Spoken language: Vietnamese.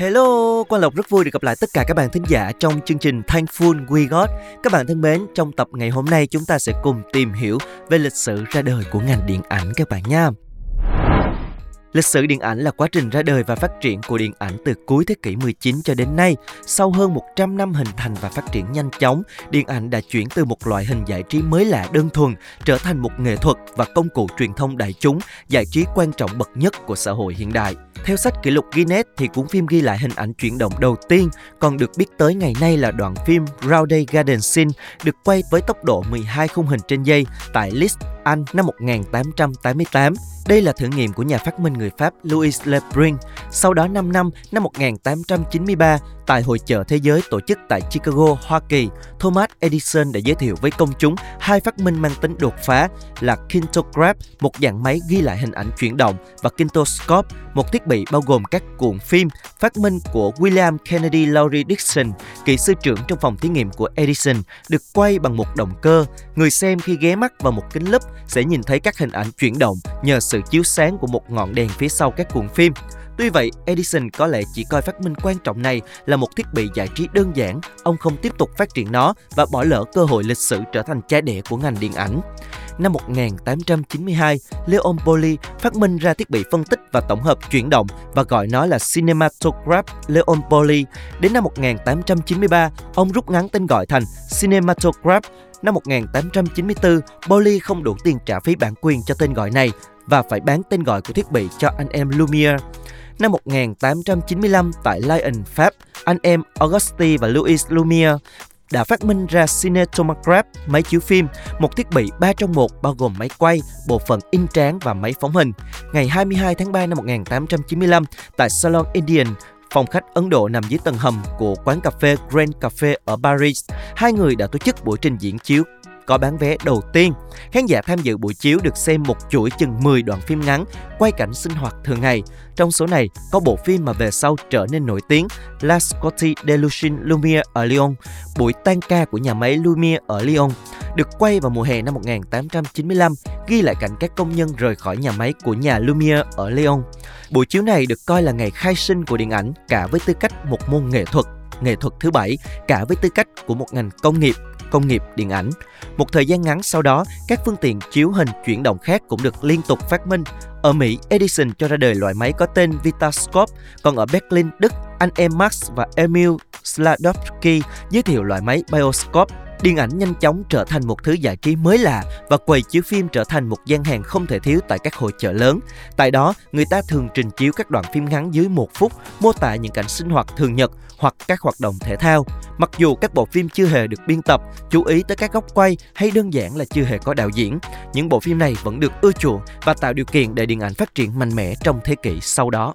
Hello, Quang Lộc rất vui được gặp lại tất cả các bạn thính giả trong chương trình Thankful We Got. Các bạn thân mến, trong tập ngày hôm nay chúng ta sẽ cùng tìm hiểu về lịch sử ra đời của ngành điện ảnh các bạn nha. Lịch sử điện ảnh là quá trình ra đời và phát triển của điện ảnh từ cuối thế kỷ 19 cho đến nay. Sau hơn 100 năm hình thành và phát triển nhanh chóng, điện ảnh đã chuyển từ một loại hình giải trí mới lạ đơn thuần trở thành một nghệ thuật và công cụ truyền thông đại chúng, giải trí quan trọng bậc nhất của xã hội hiện đại. Theo sách kỷ lục Guinness thì cuốn phim ghi lại hình ảnh chuyển động đầu tiên còn được biết tới ngày nay là đoạn phim Rowdy Garden Scene được quay với tốc độ 12 khung hình trên giây tại Leeds, Anh năm 1888. Đây là thử nghiệm của nhà phát minh người Pháp Louis Le Brun. Sau đó 5 năm, năm 1893, tại Hội chợ Thế giới tổ chức tại Chicago, Hoa Kỳ, Thomas Edison đã giới thiệu với công chúng hai phát minh mang tính đột phá là Kintograph, một dạng máy ghi lại hình ảnh chuyển động, và Kintoscope, một thiết bị bao gồm các cuộn phim, phát minh của William Kennedy Laurie Dixon, kỹ sư trưởng trong phòng thí nghiệm của Edison, được quay bằng một động cơ. Người xem khi ghé mắt vào một kính lúp sẽ nhìn thấy các hình ảnh chuyển động nhờ sự chiếu sáng của một ngọn đèn phía sau các cuộn phim. Tuy vậy, Edison có lẽ chỉ coi phát minh quan trọng này là một thiết bị giải trí đơn giản, ông không tiếp tục phát triển nó và bỏ lỡ cơ hội lịch sử trở thành cha đẻ của ngành điện ảnh. Năm 1892, Leon Pauli phát minh ra thiết bị phân tích và tổng hợp chuyển động và gọi nó là Cinematograph Leon Pauli. Đến năm 1893, ông rút ngắn tên gọi thành Cinematograph Năm 1894, Pauli không đủ tiền trả phí bản quyền cho tên gọi này và phải bán tên gọi của thiết bị cho anh em Lumiere. Năm 1895 tại Lyon, Pháp, anh em Auguste và Louis Lumiere đã phát minh ra Cinematograph, máy chiếu phim, một thiết bị 3 trong 1 bao gồm máy quay, bộ phận in tráng và máy phóng hình. Ngày 22 tháng 3 năm 1895, tại Salon Indian, phòng khách Ấn Độ nằm dưới tầng hầm của quán cà phê Grand Cafe ở Paris, hai người đã tổ chức buổi trình diễn chiếu có bán vé đầu tiên. Khán giả tham dự buổi chiếu được xem một chuỗi chừng 10 đoạn phim ngắn quay cảnh sinh hoạt thường ngày. Trong số này có bộ phim mà về sau trở nên nổi tiếng La Scotty de Lumiere Lumière ở Lyon, buổi tan ca của nhà máy Lumière ở Lyon, được quay vào mùa hè năm 1895, ghi lại cảnh các công nhân rời khỏi nhà máy của nhà Lumière ở Lyon. Buổi chiếu này được coi là ngày khai sinh của điện ảnh cả với tư cách một môn nghệ thuật nghệ thuật thứ bảy cả với tư cách của một ngành công nghiệp công nghiệp điện ảnh. Một thời gian ngắn sau đó, các phương tiện chiếu hình chuyển động khác cũng được liên tục phát minh. Ở Mỹ, Edison cho ra đời loại máy có tên Vitascope, còn ở Berlin, Đức, anh em Max và Emil Sladowski giới thiệu loại máy Bioscope Điện ảnh nhanh chóng trở thành một thứ giải trí mới lạ và quầy chiếu phim trở thành một gian hàng không thể thiếu tại các hội chợ lớn. Tại đó, người ta thường trình chiếu các đoạn phim ngắn dưới một phút, mô tả những cảnh sinh hoạt thường nhật hoặc các hoạt động thể thao. Mặc dù các bộ phim chưa hề được biên tập, chú ý tới các góc quay hay đơn giản là chưa hề có đạo diễn, những bộ phim này vẫn được ưa chuộng và tạo điều kiện để điện ảnh phát triển mạnh mẽ trong thế kỷ sau đó.